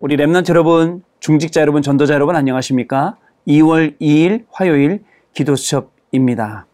우리 랩런트 여러분, 중직자 여러분, 전도자 여러분 안녕하십니까? 2월 2일 화요일 기도 수첩입니다.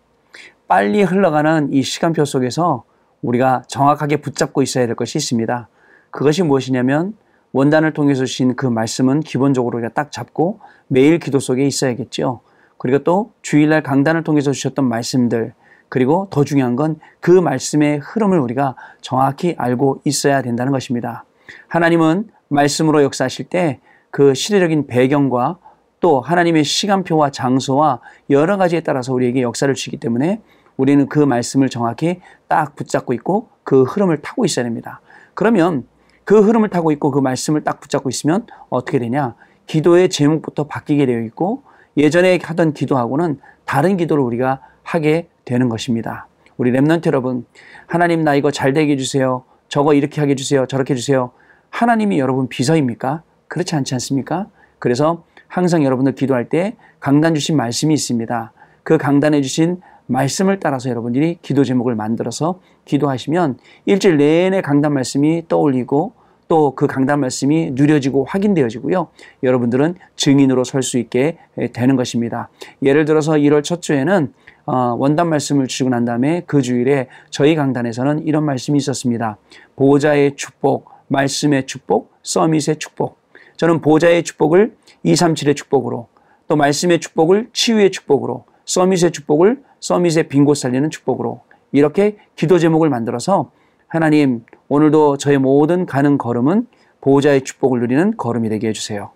빨리 흘러가는 이 시간표 속에서 우리가 정확하게 붙잡고 있어야 될 것이 있습니다. 그것이 무엇이냐면 원단을 통해서 주신 그 말씀은 기본적으로 우리가 딱 잡고 매일 기도 속에 있어야겠죠. 그리고 또 주일날 강단을 통해서 주셨던 말씀들 그리고 더 중요한 건 그 말씀의 흐름을 우리가 정확히 알고 있어야 된다는 것입니다. 하나님은 말씀으로 역사하실 때 그 시대적인 배경과 또 하나님의 시간표와 장소와 여러 가지에 따라서 우리에게 역사를 주기 때문에 우리는 그 말씀을 정확히 딱 붙잡고 있고 그 흐름을 타고 있어야 됩니다. 그러면 그 흐름을 타고 있고 그 말씀을 딱 붙잡고 있으면 어떻게 되냐? 기도의 제목부터 바뀌게 되어 있고 예전에 하던 기도하고는 다른 기도를 우리가 하게 되는 것입니다. 우리 랩런트 여러분, 하나님 나 이거 잘 되게 해주세요. 저거 이렇게 하게 해주세요. 저렇게 해주세요. 하나님이 여러분 비서입니까? 그렇지 않지 않습니까? 그래서 항상 여러분들 기도할 때 강단 주신 말씀이 있습니다. 그 강단해 주신 말씀을 따라서 여러분들이 기도 제목을 만들어서 기도하시면 일주일 내내 강단 말씀이 떠올리고 또 그 강단 말씀이 누려지고 확인되어지고요. 여러분들은 증인으로 설 수 있게 되는 것입니다. 예를 들어서 1월 첫 주에는 어, 원단 말씀을 주시고 난 다음에 그 주일에 저희 강단에서는 이런 말씀이 있었습니다. 보호자의 축복, 말씀의 축복, 서밋의 축복. 저는 보호자의 축복을 237의 축복으로 또 말씀의 축복을 치유의 축복으로 서밋의 축복을 서밋의 빈곳 살리는 축복으로 이렇게 기도 제목을 만들어서 하나님 오늘도 저의 모든 가는 걸음은 보호자의 축복을 누리는 걸음이 되게 해주세요.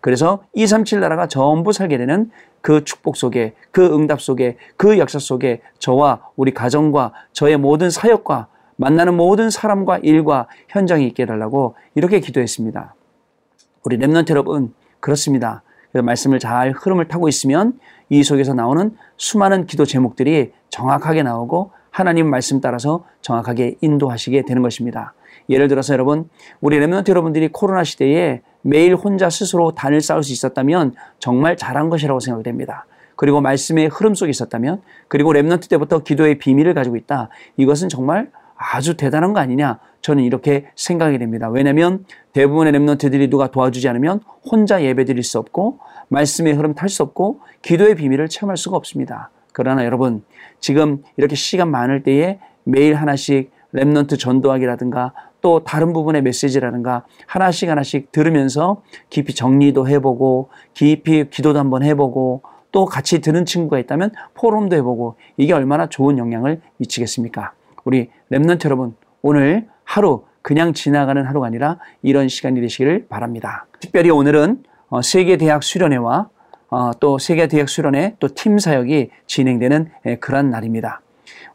그래서 237 나라가 전부 살게 되는 그 축복 속에, 그 응답 속에, 그 역사 속에 저와 우리 가정과 저의 모든 사역과 만나는 모든 사람과 일과 현장이 있게 해달라고 이렇게 기도했습니다. 우리 remnant 여러분, 그렇습니다. 말씀을 잘 흐름을 타고 있으면 이 속에서 나오는 수많은 기도 제목들이 정확하게 나오고 하나님 말씀 따라서 정확하게 인도하시게 되는 것입니다. 예를 들어서 여러분, 우리 remnant 여러분들이 코로나 시대에 매일 혼자 스스로 단을 쌓을 수 있었다면 정말 잘한 것이라고 생각됩니다. 그리고 말씀의 흐름 속에 있었다면 그리고 remnant 때부터 기도의 비밀을 가지고 있다. 이것은 정말 아주 대단한 거 아니냐? 저는 이렇게 생각이 됩니다. 왜냐하면 대부분의 remnant들이 누가 도와주지 않으면 혼자 예배 드릴 수 없고 말씀의 흐름 탈 수 없고 기도의 비밀을 체험할 수가 없습니다. 그러나 여러분 지금 이렇게 시간 많을 때에 매일 하나씩 remnant 전도하기라든가 또 다른 부분의 메시지라든가 하나씩 하나씩 들으면서 깊이 정리도 해보고 깊이 기도도 한번 해보고 또 같이 듣는 친구가 있다면 포럼도 해보고 이게 얼마나 좋은 영향을 미치겠습니까? 우리 랩런트 여러분 오늘 하루 그냥 지나가는 하루가 아니라 이런 시간이 되시기를 바랍니다. 특별히 오늘은 어, 세계 대학 수련회와 어, 또 세계 대학 수련회 또 팀 사역이 진행되는 예, 그런 날입니다.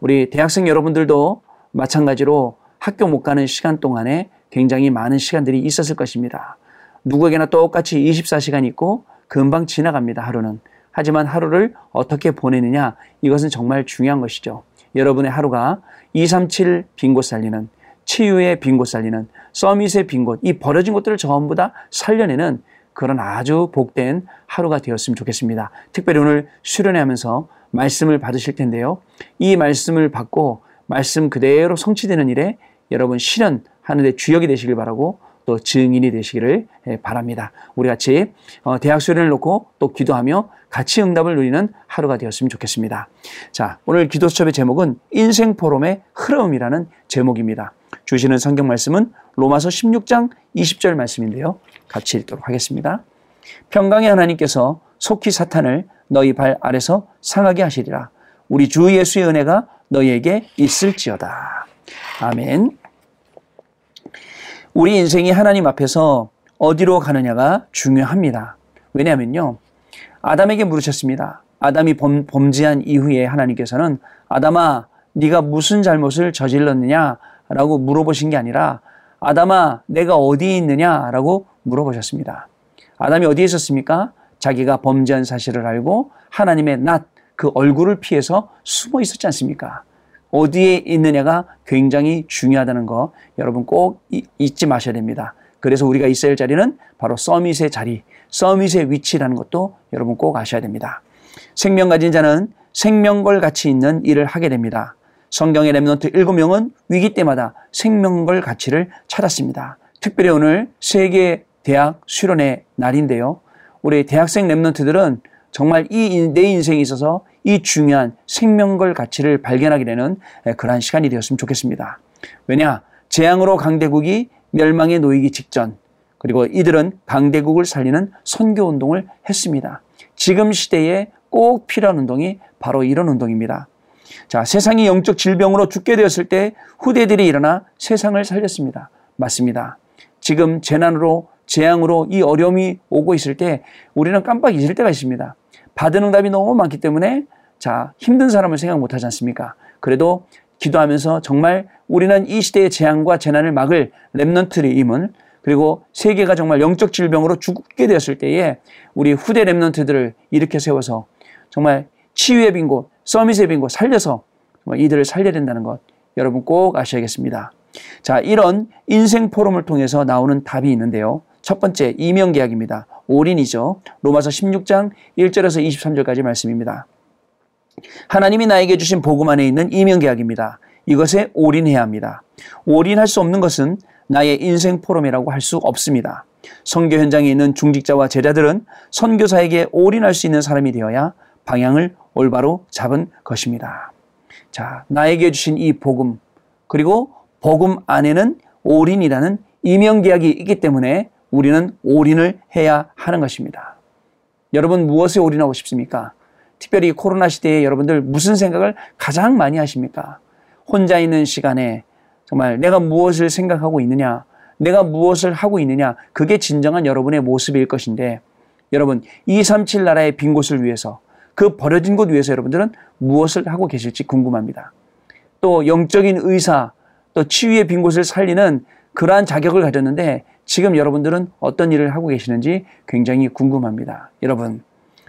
우리 대학생 여러분들도 마찬가지로 학교 못 가는 시간 동안에 굉장히 많은 시간들이 있었을 것입니다. 누구에게나 똑같이 24시간 있고 금방 지나갑니다, 하루는. 하지만 하루를 어떻게 보내느냐, 이것은 정말 중요한 것이죠. 여러분의 하루가 237 빈곳 살리는, 치유의 빈곳 살리는, 서밋의 빈곳, 이 버려진 것들을 전부 다 살려내는 그런 아주 복된 하루가 되었으면 좋겠습니다. 특별히 오늘 수련회 하면서 말씀을 받으실 텐데요. 이 말씀을 받고 말씀 그대로 성취되는 일에 여러분 실현하는 데 주역이 되시길 바라고 또 증인이 되시기를 예, 바랍니다. 우리 같이 어, 대학 수련을 놓고 또 기도하며 같이 응답을 누리는 하루가 되었으면 좋겠습니다. 자, 오늘 기도 수첩의 제목은 인생 포럼의 흐름이라는 제목입니다. 주시는 성경 말씀은 로마서 16장 20절 말씀인데요. 같이 읽도록 하겠습니다. 평강의 하나님께서 속히 사탄을 너희 발 아래서 상하게 하시리라. 우리 주 예수의 은혜가 너희에게 있을지어다. 아멘. 우리 인생이 하나님 앞에서 어디로 가느냐가 중요합니다. 왜냐하면요. 아담에게 물으셨습니다. 아담이 범, 범죄한 이후에 하나님께서는 아담아, 네가 무슨 잘못을 저질렀느냐라고 물어보신 게 아니라 아담아, 내가 어디에 있느냐라고 물어보셨습니다. 아담이 어디에 있었습니까? 자기가 범죄한 사실을 알고 하나님의 낯, 그 얼굴을 피해서 숨어 있었지 않습니까? 어디에 있느냐가 굉장히 중요하다는 거 여러분 꼭 잊지 마셔야 됩니다. 그래서 우리가 있어야 할 자리는 바로 서밋의 자리, 서밋의 위치라는 것도 여러분 꼭 아셔야 됩니다. 생명 가진 자는 생명걸 가치 있는 일을 하게 됩니다. 성경의 랩런트 7명은 위기 때마다 생명걸 가치를 찾았습니다. 특별히 오늘 세계 대학 수련회 날인데요. 우리 대학생 랩런트들은 정말 이 내 인생에 있어서 이 중요한 생명걸 가치를 발견하게 되는 그러한 시간이 되었으면 좋겠습니다. 왜냐? 재앙으로 강대국이 멸망에 놓이기 직전 그리고 이들은 강대국을 살리는 선교 운동을 했습니다. 지금 시대에 꼭 필요한 운동이 바로 이런 운동입니다. 자, 세상이 영적 질병으로 죽게 되었을 때 후대들이 일어나 세상을 살렸습니다. 맞습니다. 지금 재난으로 재앙으로 이 어려움이 오고 있을 때 우리는 깜빡 잊을 때가 있습니다. 받은 응답이 너무 많기 때문에 자, 힘든 사람을 생각 못 하지 않습니까? 그래도 기도하면서 정말 우리는 이 시대의 재앙과 재난을 막을 랩넌트임을 그리고 세계가 정말 영적 질병으로 죽게 되었을 때에 우리 후대 랩넌트들을 일으켜 세워서 정말 치유의 빈곳, 서밋의 빈곳 살려서 이들을 살려야 된다는 것 여러분 꼭 아셔야겠습니다. 자, 이런 인생 포럼을 통해서 나오는 답이 있는데요. 첫 번째, 이명 계약입니다. 올인이죠. 로마서 16장 1절에서 23절까지 말씀입니다. 하나님이 나에게 주신 복음 안에 있는 이명계약입니다. 이것에 올인해야 합니다. 올인할 수 없는 것은 나의 인생 포럼이라고 할 수 없습니다. 선교 현장에 있는 중직자와 제자들은 선교사에게 올인할 수 있는 사람이 되어야 방향을 올바로 잡은 것입니다. 자, 나에게 주신 이 복음, 그리고 복음 안에는 올인이라는 이명 계약이 있기 때문에 우리는 올인을 해야 하는 것입니다. 여러분 무엇에 올인하고 싶습니까? 특별히 코로나 시대에 여러분들 무슨 생각을 가장 많이 하십니까? 혼자 있는 시간에 정말 내가 무엇을 생각하고 있느냐, 내가 무엇을 하고 있느냐, 그게 진정한 여러분의 모습일 것인데, 여러분, 237 나라의 빈 곳을 위해서, 그 버려진 곳 위해서 여러분들은 무엇을 하고 계실지 궁금합니다. 또 영적인 의사, 또 치유의 빈 곳을 살리는 그러한 자격을 가졌는데 지금 여러분들은 어떤 일을 하고 계시는지 굉장히 궁금합니다. 여러분,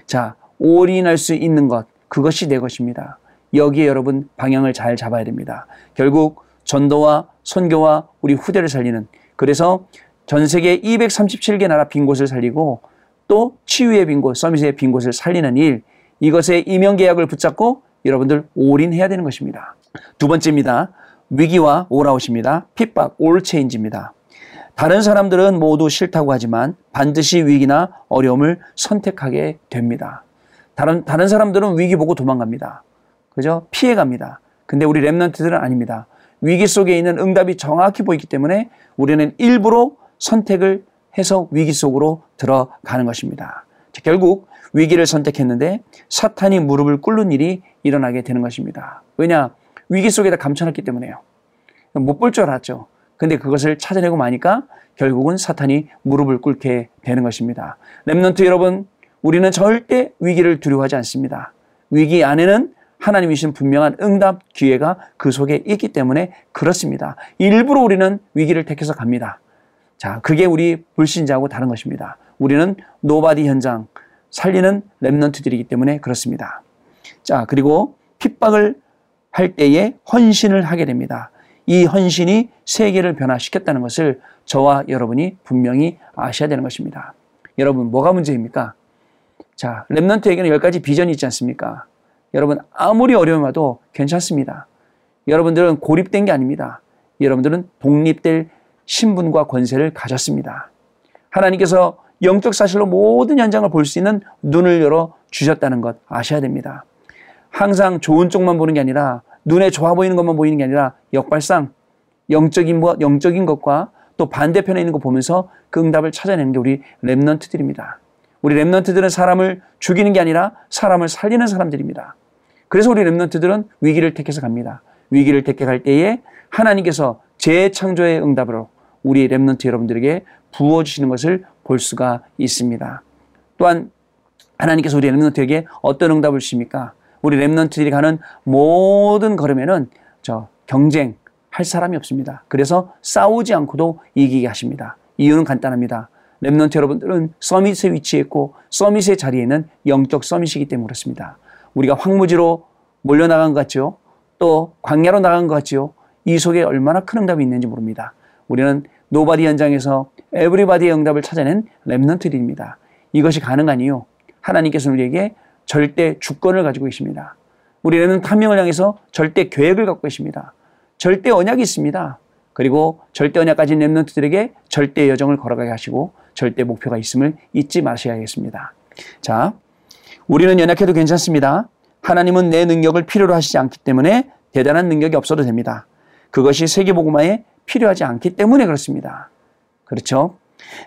자, 올인할 수 있는 것, 그것이 내 것입니다. 여기에 여러분 방향을 잘 잡아야 됩니다. 결국 전도와 선교와 우리 후대를 살리는 그래서 전 세계 237개 나라 빈 곳을 살리고 또 치유의 빈 곳, 서밋의 빈 곳을 살리는 일 이것에 이명 계약을 붙잡고 여러분들 올인해야 되는 것입니다. 두 번째입니다. 위기와 오라웃입니다. 핍박, 올체인지입니다. 다른 사람들은 모두 싫다고 하지만 반드시 위기나 어려움을 선택하게 됩니다. 다른, 다른 사람들은 위기 보고 도망갑니다. 그죠? 피해 갑니다. 근데 우리 랩런트들은 아닙니다. 위기 속에 있는 응답이 정확히 보이기 때문에 우리는 일부러 선택을 해서 위기 속으로 들어가는 것입니다. 결국 위기를 선택했는데 사탄이 무릎을 꿇는 일이 일어나게 되는 것입니다. 왜냐? 위기 속에다 감춰놨기 때문에요. 못 볼 줄 알았죠. 근데 그것을 찾아내고 마니까 결국은 사탄이 무릎을 꿇게 되는 것입니다. 랩런트 여러분, 우리는 절대 위기를 두려워하지 않습니다. 위기 안에는 하나님이신 분명한 응답 기회가 그 속에 있기 때문에 그렇습니다. 일부러 우리는 위기를 택해서 갑니다. 자, 그게 우리 불신자하고 다른 것입니다. 우리는 nobody 현장 살리는 remnant들이기 때문에 그렇습니다. 자, 그리고 핍박을 할 때에 헌신을 하게 됩니다. 이 헌신이 세계를 변화시켰다는 것을 저와 여러분이 분명히 아셔야 되는 것입니다. 여러분, 뭐가 문제입니까? 자, 랩런트에게는 열 가지 비전이 있지 않습니까? 여러분, 아무리 어려움 와도 괜찮습니다. 여러분들은 고립된 게 아닙니다. 여러분들은 독립될 신분과 권세를 가졌습니다. 하나님께서 영적 사실로 모든 현장을 볼 수 있는 눈을 열어 주셨다는 것 아셔야 됩니다. 항상 좋은 쪽만 보는 게 아니라 눈에 좋아 보이는 것만 보이는 게 아니라 역발상 영적인 것, 영적인 것과 또 반대편에 있는 거 보면서 그 응답을 찾아내는 게 우리 remnant들입니다. 우리 remnant들은 사람을 죽이는 게 아니라 사람을 살리는 사람들입니다. 그래서 우리 remnant들은 위기를 택해서 갑니다. 위기를 택해 갈 때에 하나님께서 재창조의 응답으로 우리 remnant 여러분들에게 부어주시는 것을 볼 수가 있습니다. 또한 하나님께서 우리 remnant에게 어떤 응답을 주십니까? 우리 remnant들이 가는 모든 걸음에는 저 경쟁 할 사람이 없습니다. 그래서 싸우지 않고도 이기게 하십니다. 이유는 간단합니다. remnant 여러분들은 summit에 위치해 있고 summit의 자리에는 영적 summit이기 때문에 그렇습니다. 우리가 황무지로 몰려나간 것 같죠? 또 광야로 나간 것 같죠? 이 속에 얼마나 큰 응답이 있는지 모릅니다. 우리는 nobody 현장에서 everybody의 응답을 찾아낸 remnant들입니다. 이것이 가능한 이유 하나님께서 우리에게 절대 주권을 가지고 계십니다. 우리 remnant 한 명을 향해서 절대 계획을 갖고 계십니다. 절대 언약이 있습니다. 그리고 절대 언약 가진 remnant들에게 절대 여정을 걸어가게 하시고 절대 목표가 있음을 잊지 마셔야겠습니다. 자, 우리는 연약해도 괜찮습니다. 하나님은 내 능력을 필요로 하시지 않기 때문에 대단한 능력이 없어도 됩니다. 그것이 세계복음화에 필요하지 않기 때문에 그렇습니다. 그렇죠?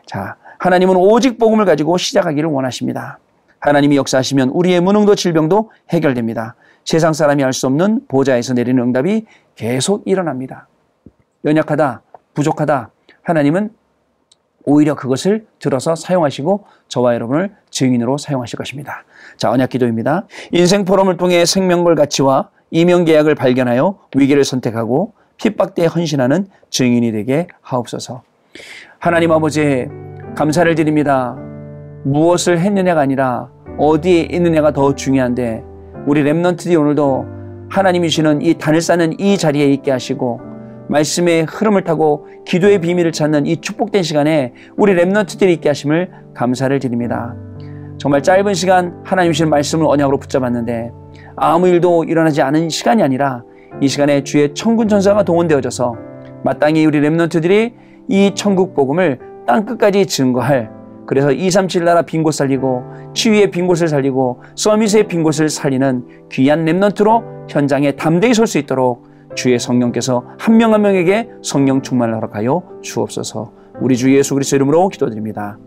자, 하나님은 오직 복음을 가지고 시작하기를 원하십니다. 하나님이 역사하시면 우리의 무능도 질병도 해결됩니다. 세상 사람이 알 수 없는 보좌에서 내리는 응답이 계속 일어납니다. 연약하다, 부족하다. 하나님은 오히려 그것을 들어서 사용하시고 저와 여러분을 증인으로 사용하실 것입니다. 자, 언약 기도입니다. 인생 포럼을 통해 생명걸 가치와 이명 계약을 발견하여 위기를 선택하고 핍박대에 헌신하는 증인이 되게 하옵소서. 하나님 아버지 감사를 드립니다. 무엇을 했느냐가 아니라 어디에 있느냐가 더 중요한데 우리 랩넌트들이 오늘도 하나님이 주는 이 단을 쌓는 이 자리에 있게 하시고 말씀의 흐름을 타고 기도의 비밀을 찾는 이 축복된 시간에 우리 랩넌트들이 있게 하심을 감사를 드립니다. 정말 짧은 시간 하나님 주신 말씀을 언약으로 붙잡았는데 아무 일도 일어나지 않은 시간이 아니라 이 시간에 주의 천군 전사가 동원되어져서 마땅히 우리 remnant들이 이 천국 복음을 땅 끝까지 증거할 그래서 237 나라 빈 곳 살리고 치유의 빈 곳을 살리고 summit의 빈 곳을 살리는 귀한 remnant로 현장에 담대히 설 수 있도록 주의 성령께서 한명한 명에게 성령 충만을 허락하여 주옵소서. 우리 주 예수 그리스도 이름으로 기도드립니다.